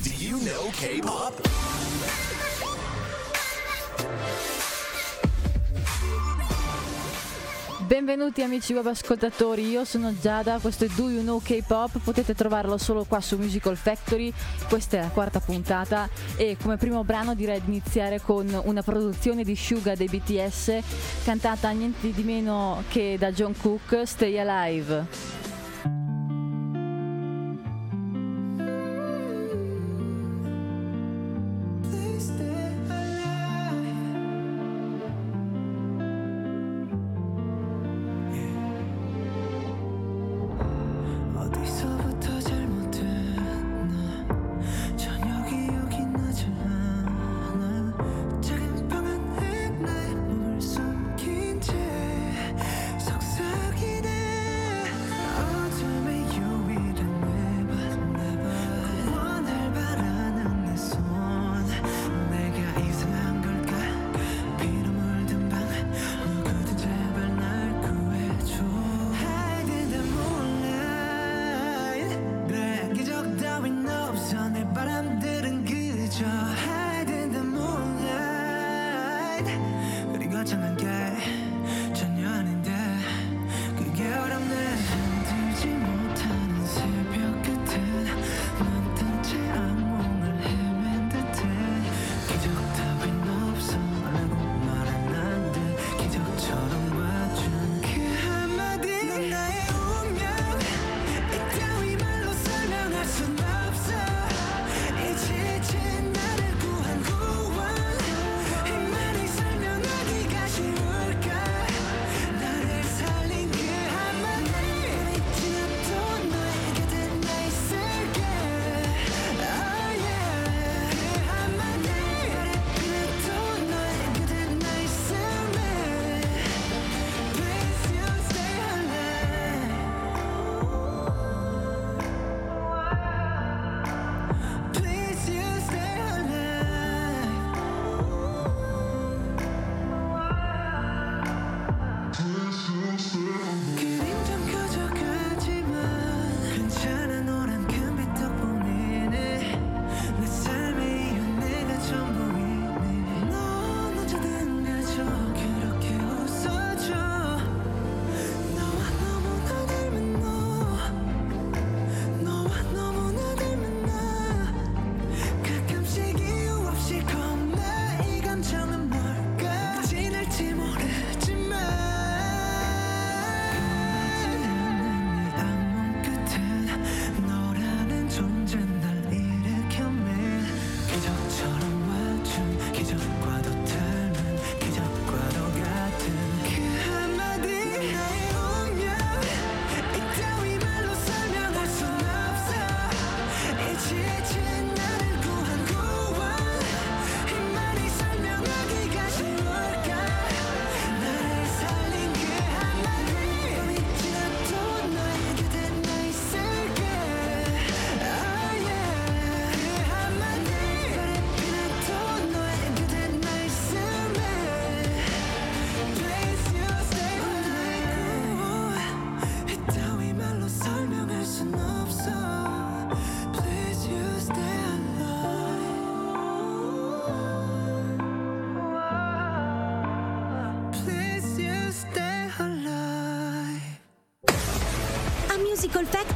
Do you know K-pop? Benvenuti amici web ascoltatori, io sono Giada, questo è Do You Know K-Pop, potete trovarlo solo qua su Musical Factory, questa è la quarta puntata e come primo brano direi di iniziare con una produzione di Suga dei BTS cantata niente di meno che da John Cook, Stay Alive.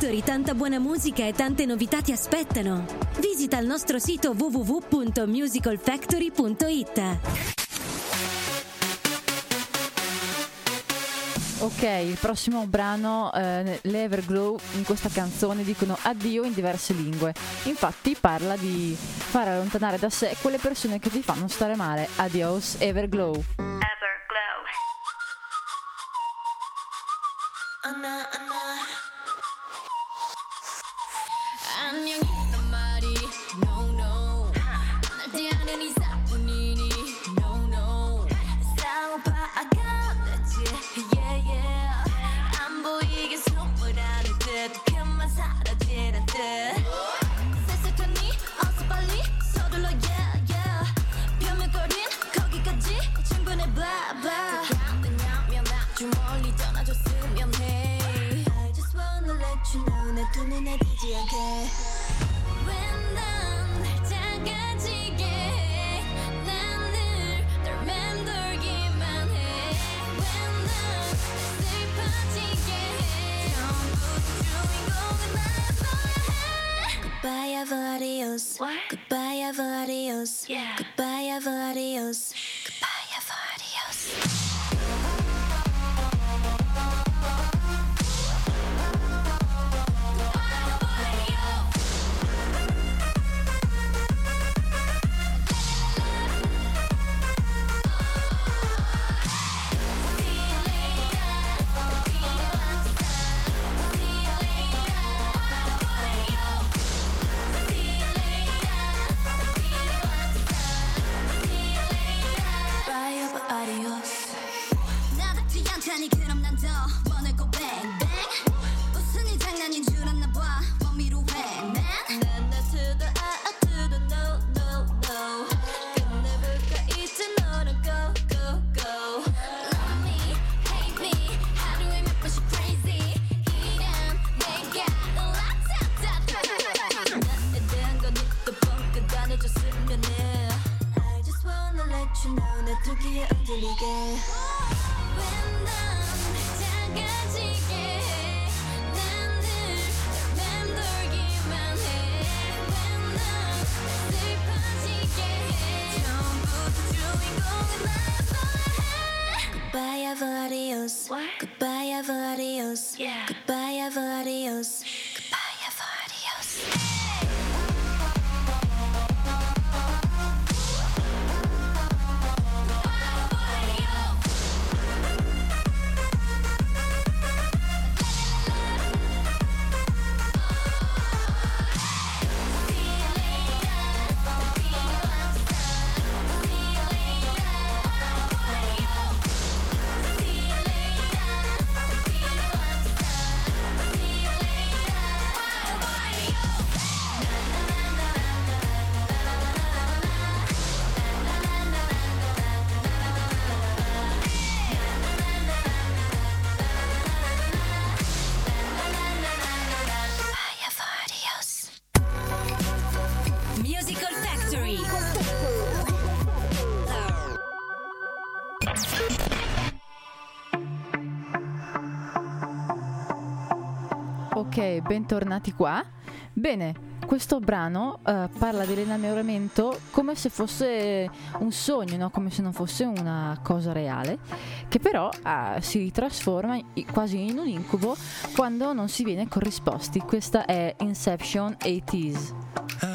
Factory tanta buona musica e tante novità ti aspettano. Visita il nostro sito www.musicalfactory.it. Ok, il prossimo brano, eh, l'Everglow, in questa canzone dicono addio in diverse lingue. Infatti parla di far allontanare da sé quelle persone che ti fanno stare male. Adios, Everglow. What? Goodbye, ever adios. Yeah. Goodbye, ever adios. adios. bentornati qua. Bene, questo brano uh, parla dell'innamoramento come se fosse un sogno, no? come se non fosse una cosa reale, che però uh, si trasforma in, quasi in un incubo quando non si viene corrisposti. Questa è Inception 80s.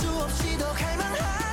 수 없이 더 갈만한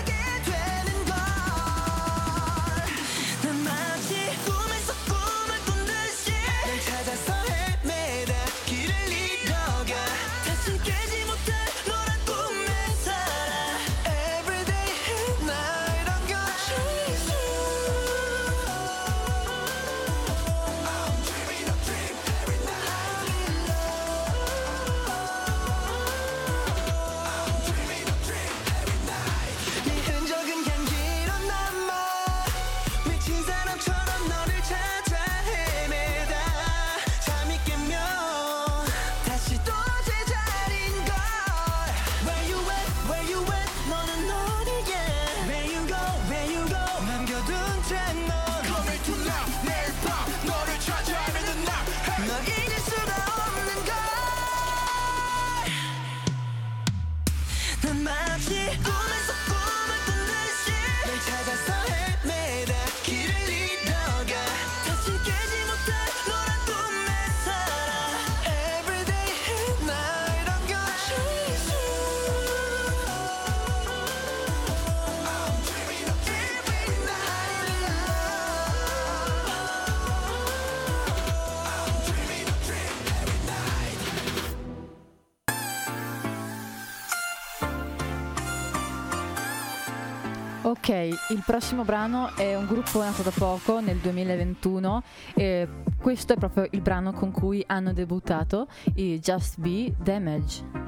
prossimo brano è un gruppo nato da poco, nel 2021, e questo è proprio il brano con cui hanno debuttato, i Just Be Damage.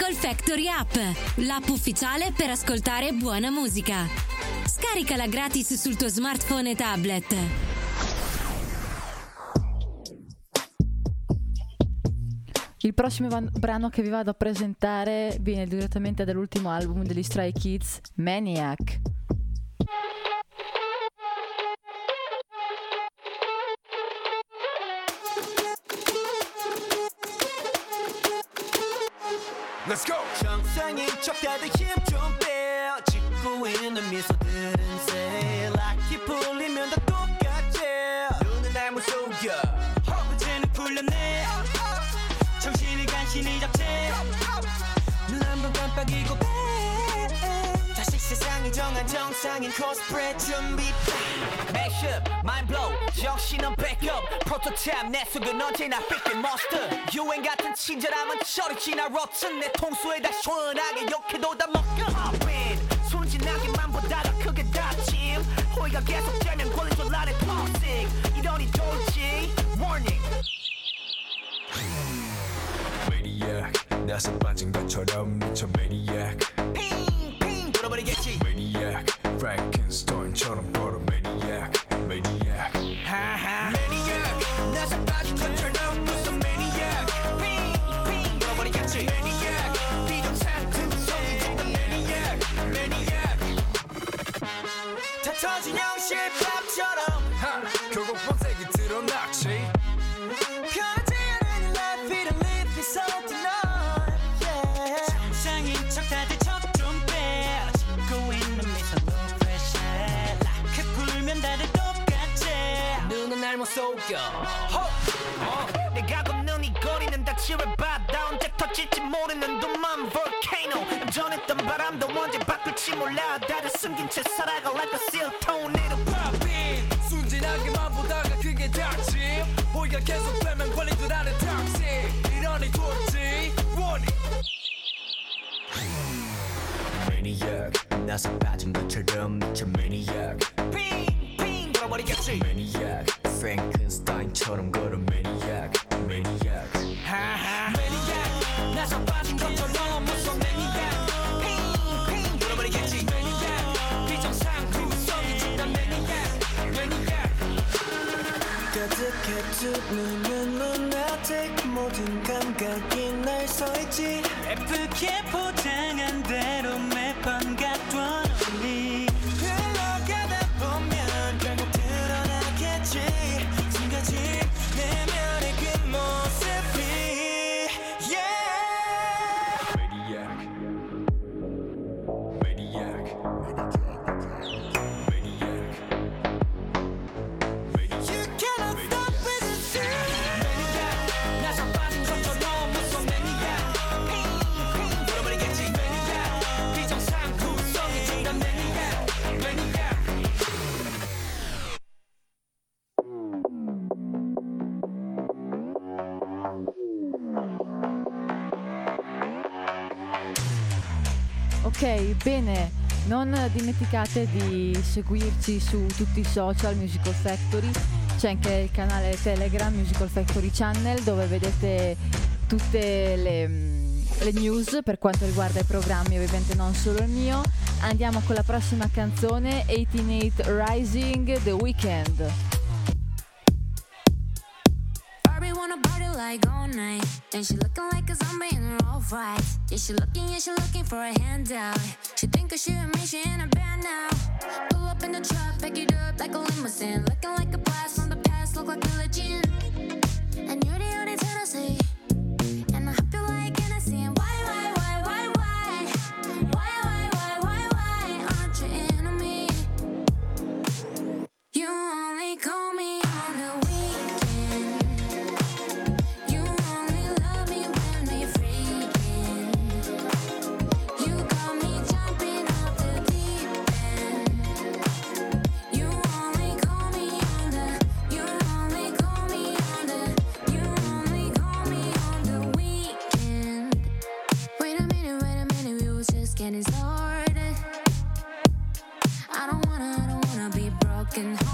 Musical Factory App, l'app ufficiale per ascoltare buona musica. Scaricala gratis sul tuo smartphone e tablet. Il prossimo van- brano che vi vado a presentare viene direttamente dall'ultimo album degli Stray Kids, Maniac. 이상인 척 다들 힘좀 빼어 짓고 있는 미소들은 새 락이 풀리면 다 똑같지 눈은 날못 속여. 허브지는 풀렸네. 정신을 간신히 잡자. 세상이 정한 정상인 코스프레 준비 Mashup, mind blow, 정신은 backup 프로토타입 내 속은 언제나 삐끗 monster 유행 같은 친절함은 철이 지나 rotten 내 통수에 다 시원하게 욕해도 다 먹여 Hop in, 순진하기만 보다 더 크게 다침 호의가 계속되면 권리줄 나를 toxic 이러니 좋지, warning Maniac, 나서 빠진 것처럼 미쳐 maniac 물어버리겠지 Maniac, Frankenstein처럼 못 속여 호! 어, 내가 걷는 이 거리는 닥치를 받아 언제 터질지 모르는 둠만 volcano 전했던 바람도 언제 바뀔지 몰라 다들 숨긴 채 살아가 like a seal tornado 팝인 순진하게만 보다가 그게 닥침 호의가 계속 되면 권리들 안에 닥치 이러니 돌지 원이 Maniac 나서 빠진 것처럼 미쳐 Maniac 핑핑 돌아버리겠지 Maniac Frankenstein처럼 걸어 Maniac Maniac 하하 매니악 나서 빠진 것처럼 무서운 매니악 핑핑 돌아버리겠지 매니악 비정상 구성이 집단 매니악 매니악 가득해 두 눈은 lunatic 모든 감각이 날 서있지. 예쁘게 포장한 대로 매번 갖던 bene, non dimenticate di seguirci su tutti i social Musical Factory, c'è anche il canale Telegram Musical Factory Channel dove vedete tutte le, mm, le news per quanto riguarda i programmi, ovviamente non solo il mio. Andiamo con la prossima canzone, 188 Rising, The party like all night. And she looking like a zombie in her all right. Yeah, she looking, yeah, she looking for a handout. She think she and me, she in a band now. Pull up in the truck, pick it up like a limousine. Looking like a blast from the past, look like a legend. And you're the only Tennessee. And I hope you like Hennessy. And why, just getting started. I don't wanna, I don't wanna be broken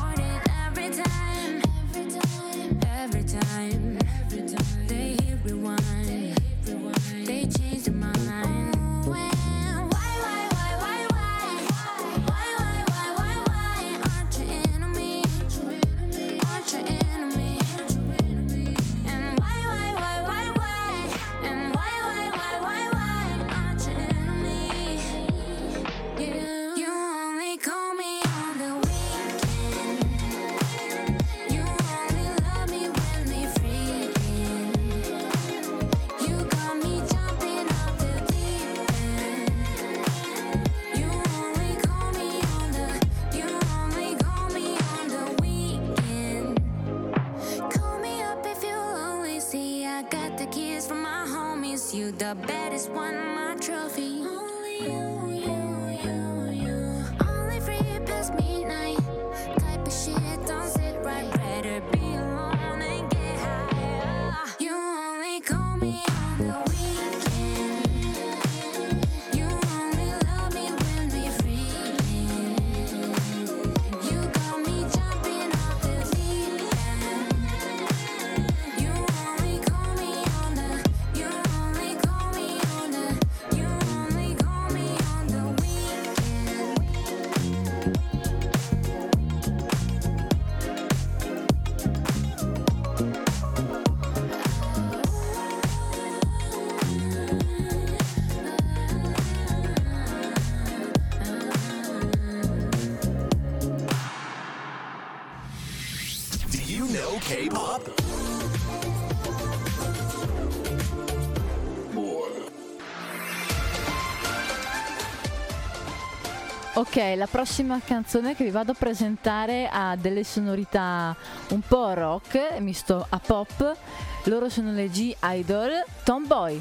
La prossima canzone che vi vado a presentare ha delle sonorità un po' rock, misto a pop. Loro sono le G Idol Tomboy.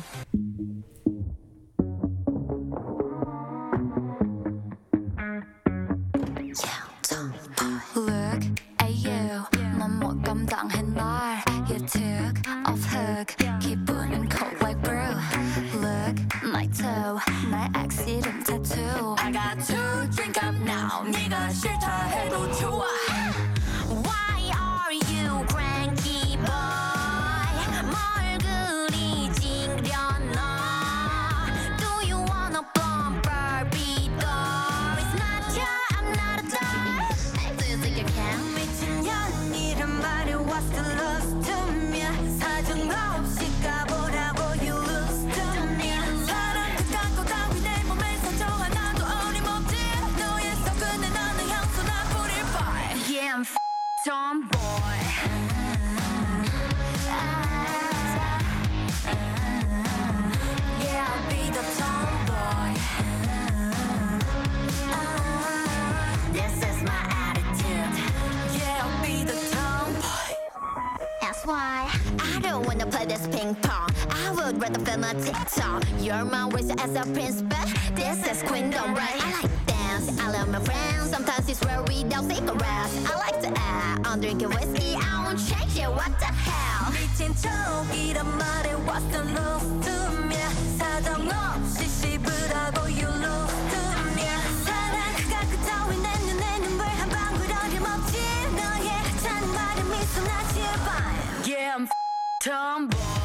Tomboy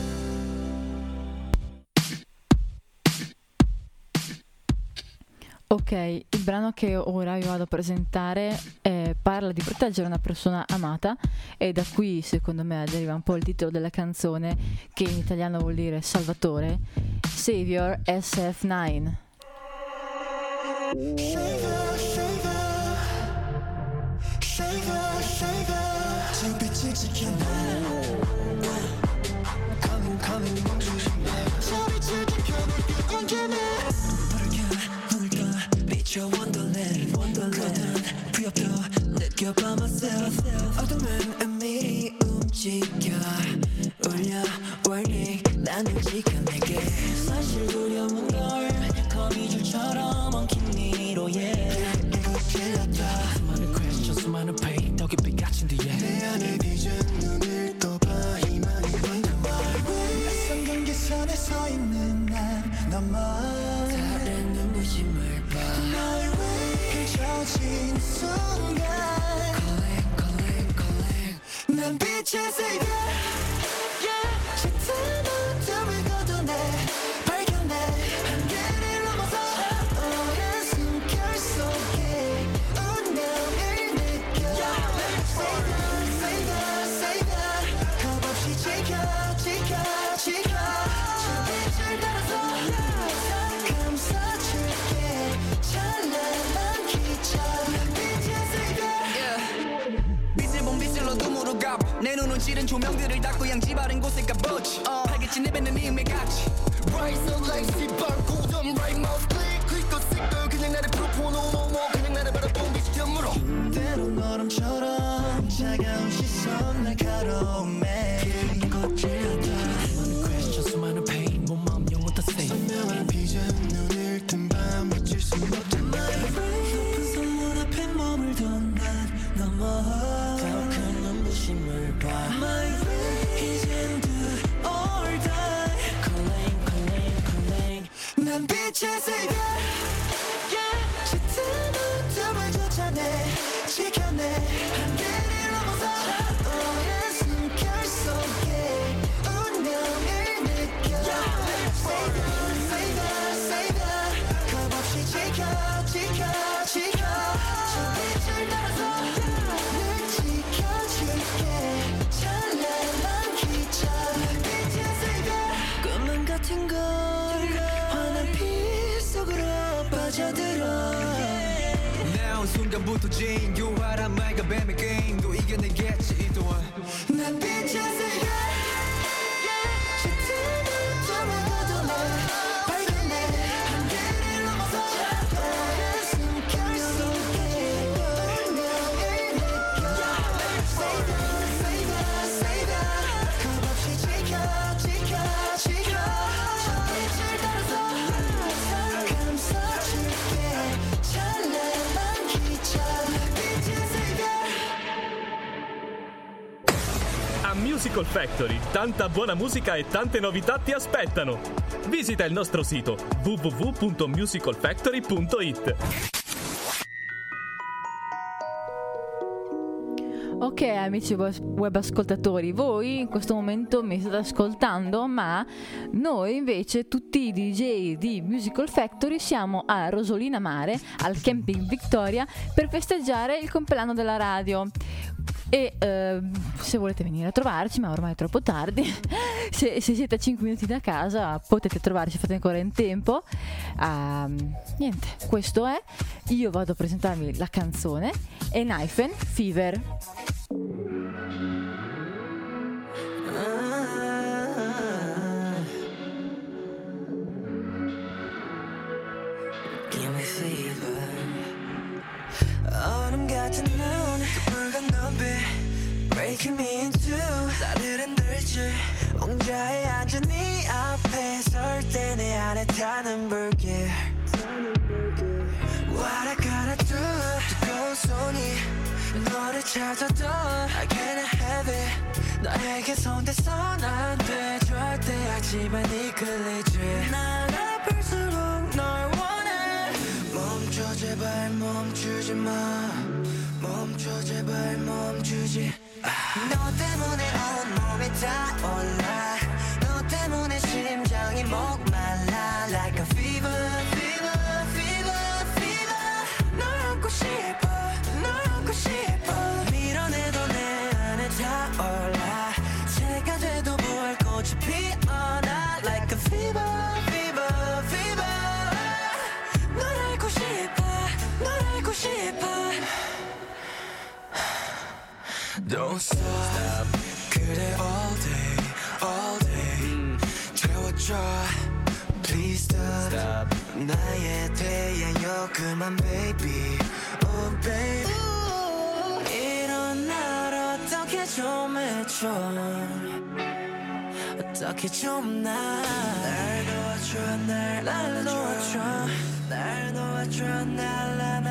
Ok, il brano che ora vi vado a presentare eh, parla di proteggere una persona amata e da qui secondo me deriva un po' il titolo della canzone che in italiano vuol dire Salvatore, Savior SF9. Savior, savior, savior, 떠 비춰 Wonderland Wonderland. 부엽도 느껴봐 myself. 어둠은 은밀히 움직여. 울려 warning. 나는 지금 내게. 사실 두려운 걸 거미줄처럼 엉킨 미로에 이거 틀렸다. 수많은 question 수많은 pain. 더 깊이 갇힌 뒤에. 내 안에 비전 눈을 떠봐. 희망이 번져와 낯선 경계선에 서 있는 난 너만 위해 펼쳐진 순간 Calling calling calling 난 빛의 세계 내 눈은 지른 조명들을 닫고 양지 바른 곳에 가보지 팔겠지 내뱉는 이음의 가치. Right so lazy 발고점 right mouse click click 또 sick 그냥 나를 프로포노 노모 그냥 나를 바라본 비스듬으로. 때론 얼음처럼 차가운 시선 날카로움에 그린 거 난 빛의 세계. 짙은 어둠을 쫓아내 지켜내. 한계를 넘어서 너의 숨결 속에 운명을 느껴. Savior, 순간부터 진 유화란 말과 뱀의 게임도 이겨내겠지 이 또한. 난세 Musical Factory, tanta buona musica e tante novità ti aspettano. Visita il nostro sito www.musicalfactory.it. Ok amici web ascoltatori, voi in questo momento mi state ascoltando, ma noi invece tutti i DJ di Musical Factory siamo a Rosolina Mare, al Camping Victoria, per festeggiare il compleanno della radio. E eh, se volete venire a trovarci, ma ormai è troppo tardi, se, se siete a 5 minuti da casa potete trovarci, fate ancora in tempo. Ah, niente, questo è. Io vado a presentarvi la canzone. E Knifen Fever. Give me fever 얼음 같은 눈. 붉은 눈빛 Breaking me in two. 나를 흔들지. 옹자에 앉은 네 앞에 설 때 내 안에 타는 불길. What I gotta do 뜨거운 손이 너를 찾아도 I can't have it. 너에게 손대선 안돼. 절대 하지만 이끌리지. 날 아플수록 널 원해 멈춰 제발 멈추지 마. 멈춰 제발 멈추지. 아. 너 때문에 온몸이 타올라. 너 때문에 심장이 목말라. Like a fever 대하여 그만 baby. Oh baby. 이런 날 어떻게 좀 해줘? 어떻게 좀날 도와줘 날 도와줘 날 도와줘 날안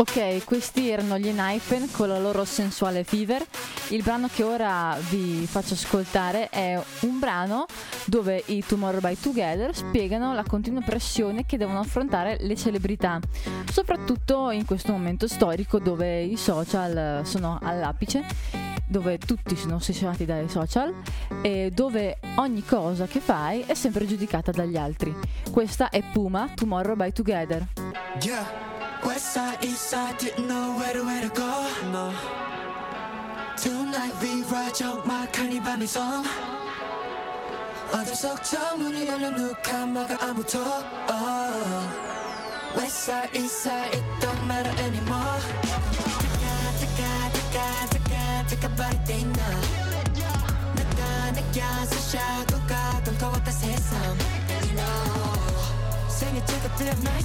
Ok, questi erano gli Naipen con la loro sensuale Fever. Il brano che ora vi faccio ascoltare è un brano dove i Tomorrow by Together spiegano la continua pressione che devono affrontare le celebrità, soprattutto in questo momento storico dove i social sono all'apice, dove tutti sono ossessionati dai social e dove ogni cosa che fai è sempre giudicata dagli altri. Questa è Puma Tomorrow by Together. Yeah. West side, east side, didn't know where to, where to go. No. Tonight we ride 적막한 이 밤의 섬. 어둠 속 저 문을 열려 누가 막아 아무도. Oh. West side, east side, it don't matter anymore. 뜨까, 뜨까, 뜨까, 뜨까, 뜨까, 버릴 때 있나. 내가 느껴서 샤고가 깜깜했다 세상. You know. 생일 찍어들 my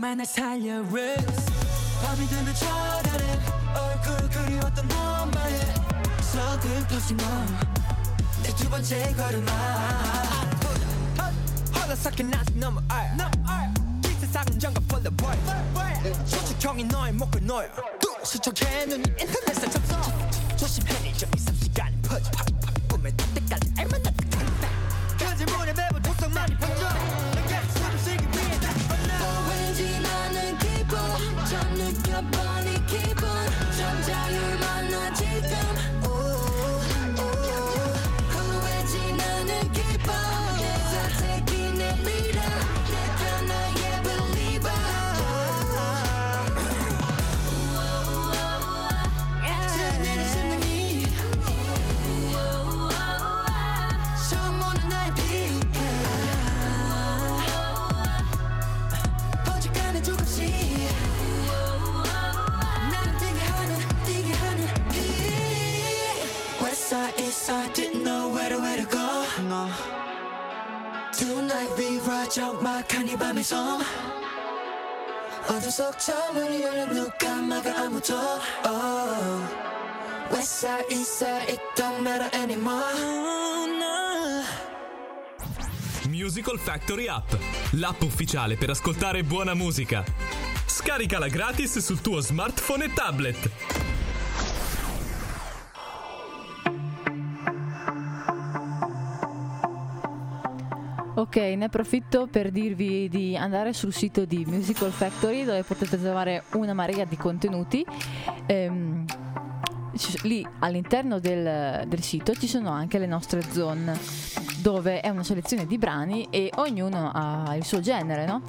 걸음만 날 살려 Rose 밤이 되면 쳐다는 얼굴 그리웠던 너만의 서글퍼진 너내 두 번째 걸음아 헐렁삭힌 아직 너무 알이 세상은 정가 boy 소축형이 너의 목을 놓여 수척해 눈이 인터넷에 접속. 조심해 이점 좀 느껴보니 기분. 좀 자율 만나 지금 Tonight we ride 적막한 이 밤의 섬 어둠 속 저 문을 열려 누가 막아 아무도 oh. West side east side it don't matter anymore oh, no. Musical Factory App, l'app ufficiale per ascoltare buona musica. Scaricala gratis sul tuo smartphone e tablet. Ok, ne approfitto per dirvi di andare sul sito di Musical Factory dove potete trovare una marea di contenuti. Ehm, lì all'interno del, del sito ci sono anche le nostre zone dove è una selezione di brani e ognuno ha il suo genere, no?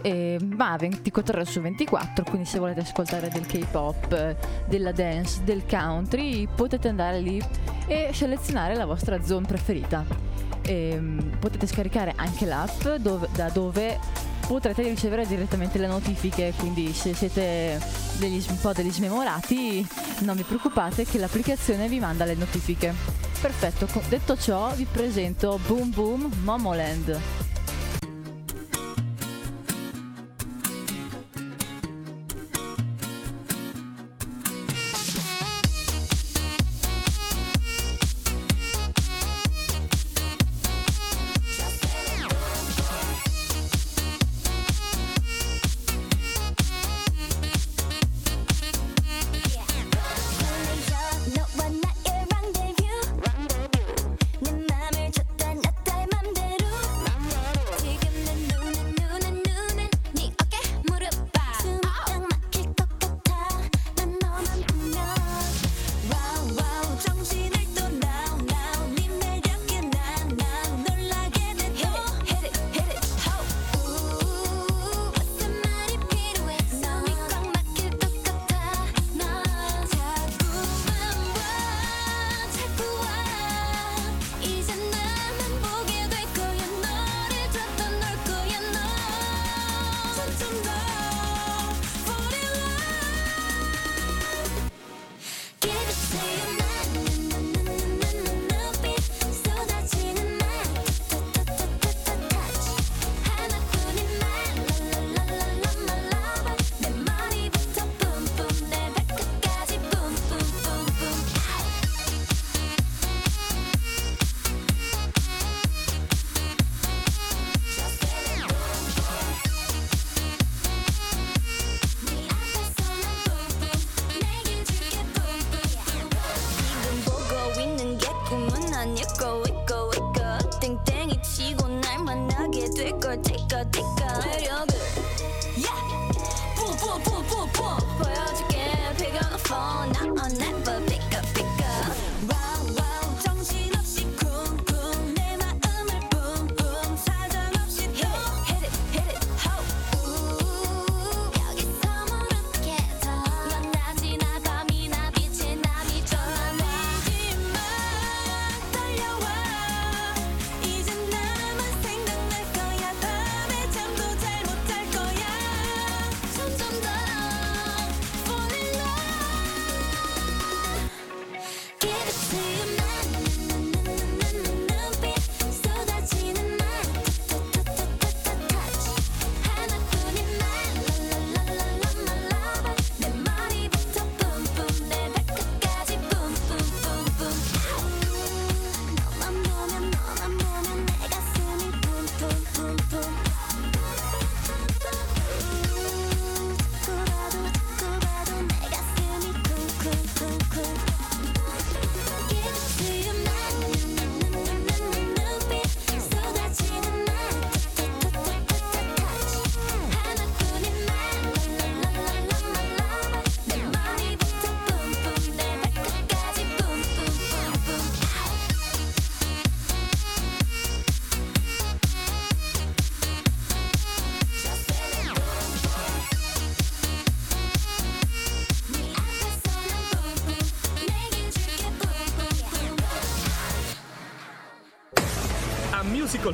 E va 24 ore su 24, quindi se volete ascoltare del K-pop, della dance, del country, potete andare lì e selezionare la vostra zone preferita ehm, potete scaricare anche l'app dove, da dove potrete ricevere direttamente le notifiche, quindi se siete degli, un po' degli smemorati non vi preoccupate che l'applicazione vi manda le notifiche. Perfetto, detto ciò vi presento Boom Boom Momoland.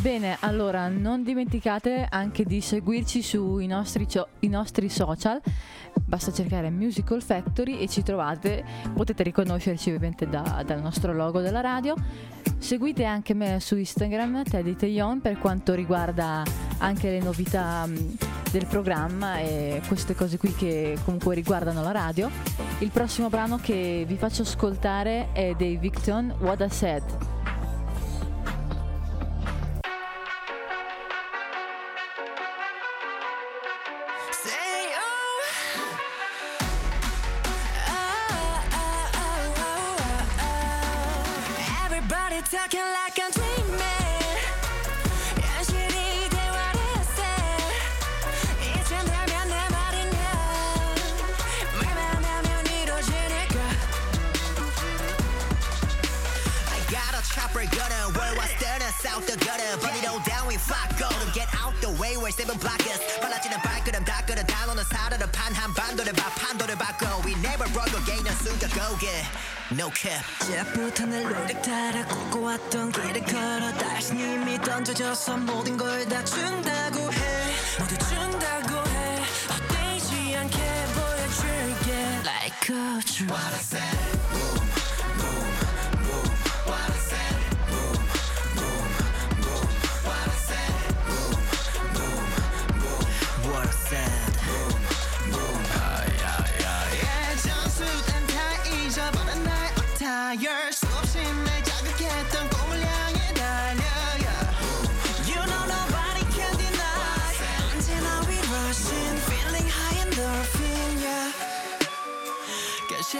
Bene, allora non dimenticate anche di seguirci sui nostri, cio- nostri social, basta cercare Musical Factory e ci trovate, potete riconoscerci ovviamente da, dal nostro logo della radio. Seguite anche me su Instagram, Teddy Teion, per quanto riguarda anche le novità mm, del programma e queste cose qui che comunque riguardano la radio. Il prossimo brano che vi faccio ascoltare è dei Victon What I Said. We never seven blockers. But I see the back of them, back of the down on the side of the pan, hand band on the back, hand on the back, girl. We never broke your gain, and soon to go get. No cap. Jeff부터 늘 우리 따라 걷고 왔던 길을 걸어 다시 님이 던져져서 모든 걸 다 준다고 해. 모두 준다고 해. 헛되지 않게 보여줄게. Like a dream. I said. Guess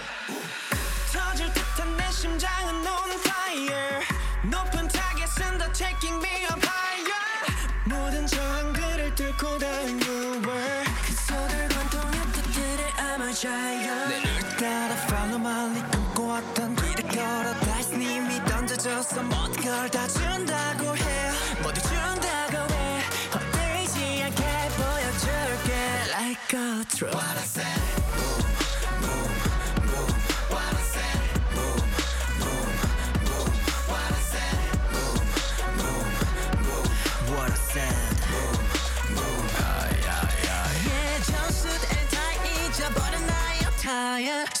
을 따라 follow my lead 꿈꿔왔던 길을 걸어 다시 님이 던져줘서 모든 걸 다 준다고 해 모두 준다고 해 헛되지 않게 보여줄게 like a truth What I said yeah.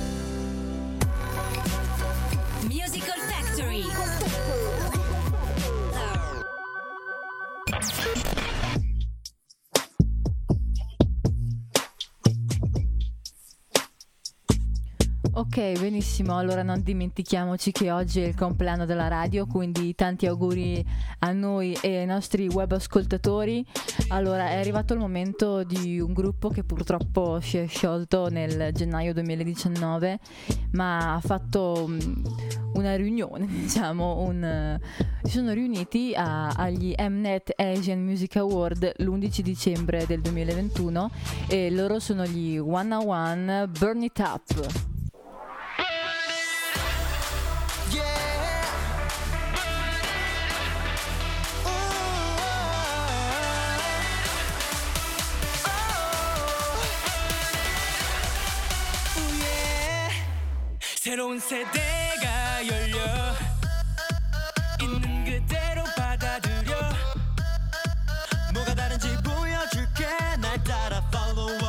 Ok, benissimo. Allora non dimentichiamoci che oggi è il compleanno della radio, quindi tanti auguri a noi e ai nostri web ascoltatori. Allora, è arrivato il momento di un gruppo che purtroppo si è sciolto nel gennaio 2019, ma ha fatto mm, una riunione, diciamo, un, eh, si sono riuniti a- agli Mnet Asian Music Award l'11 dicembre del 2021 e loro sono gli 101 Burn It Up. 새로운 세대가 열려 있는 그대로 받아들여. 뭐가 다른지 보여줄게. 날 따라 follow up.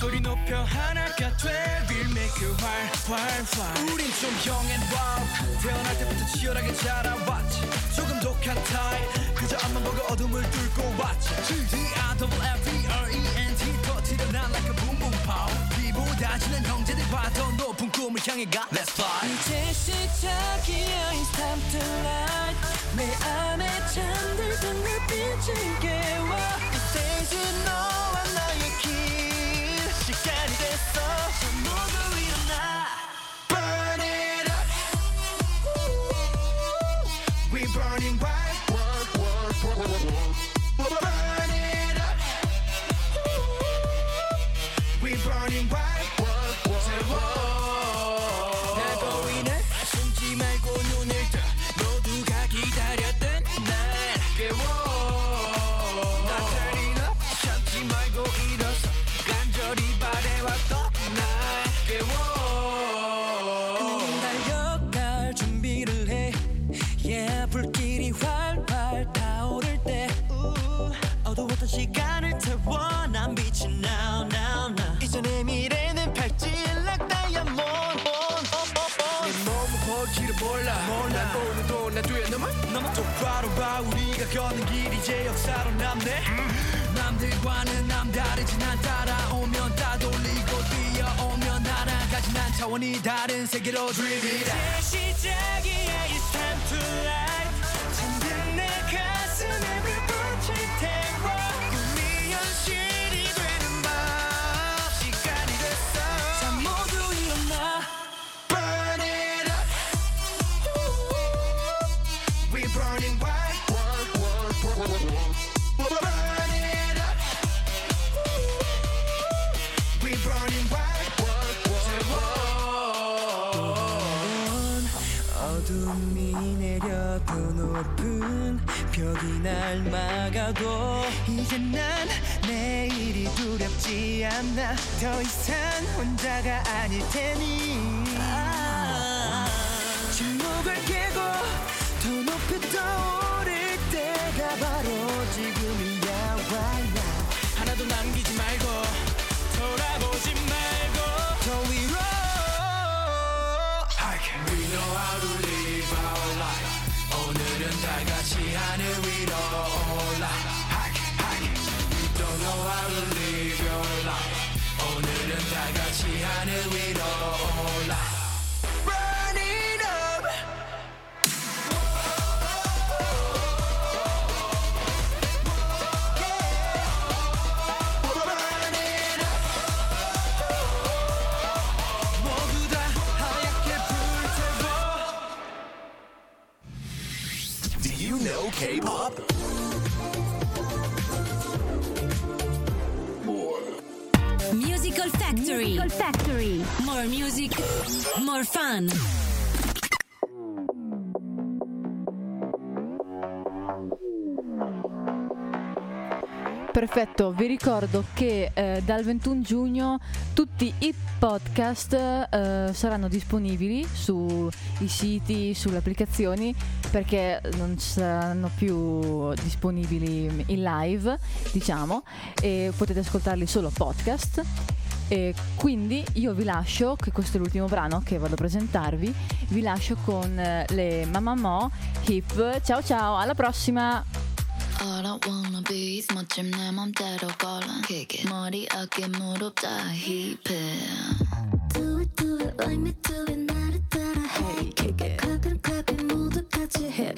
소리 높여 하나가 돼. We'll make you 활활활 우린 좀 young and wild. 태어날 때부터 치열하게 자라왔지. 조금 독한 타입. 그저 앞만 보고 어둠을 뚫고 왔지. G-D-I-F-F-E-R-E-N-T 지난 형제들과 더 높은 꿈을 향해 가. Let's fly. 이제 시작이야 It's time to light 내 안에 잠들던 내 빛을 깨워. Stage 너와 나 걷는 길이 이제 역사로 남네. 남들과는 남다르지 난 따라오면 따돌리고 뛰어오면 날아가지 난 차원이 다른 세계로 dream이다. 이제 시작이야 It's time to life. 잠든 내 가슴에 불붙일 태워 높은 벽이 날 막아도 이제 난 내일이 두렵지 않아. 더 이상 혼자가 아닐 테니. 침묵을 깨고 더 높이 떠오 I got you. Factory. More music, more fun. Perfetto, vi ricordo che eh, dal 21 giugno tutti i podcast eh, saranno disponibili sui siti, sulle applicazioni perché non saranno più disponibili in live, diciamo, e potete ascoltarli solo podcast. E quindi io vi lascio, che questo è l'ultimo brano che vado a presentarvi, vi lascio con eh, le Mamma Mo Hip. Ciao ciao, alla prossima! All I wanna be is 멋짐 내 맘대로 걸어 머리 어깨 무릎 다 힙해 Do it do it like me do it 나를 따라 해 Clap it clap it 모두 같이 해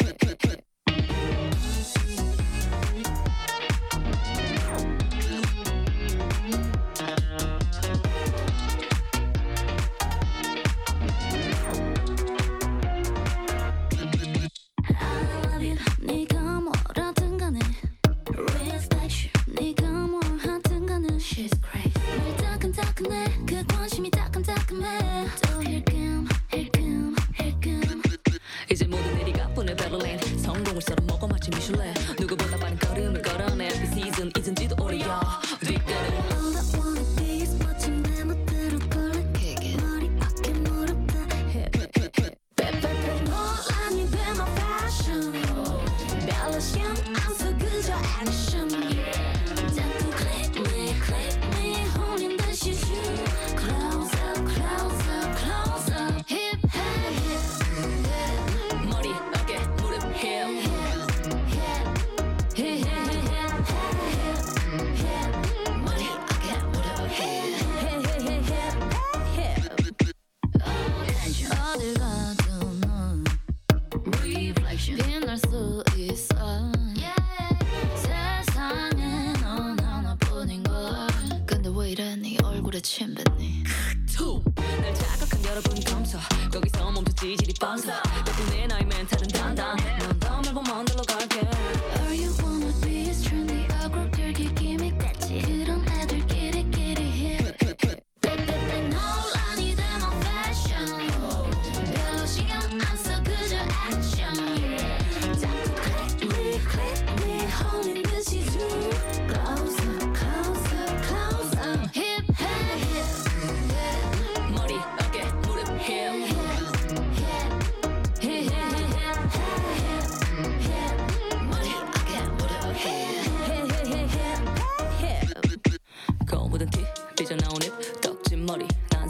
그 날 자극한 여러분 검소 거기서 멈춰 지질이 뻔서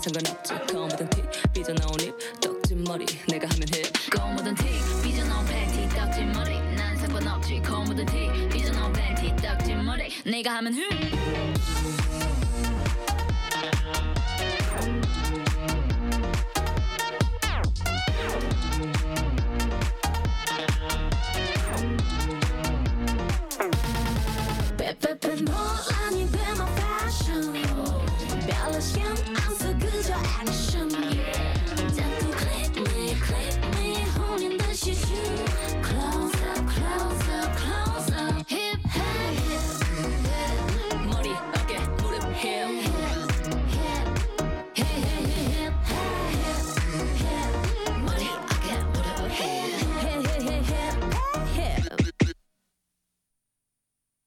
상관없지. 거무든 티 삐져나온 입 떡진 머리 내가 하면 힙 고무든 티 삐져나온 팬티 떡진 머리. 난 상관없지. 고무든 티 삐져나온 팬티 떡진 머리. 내가 하면 흠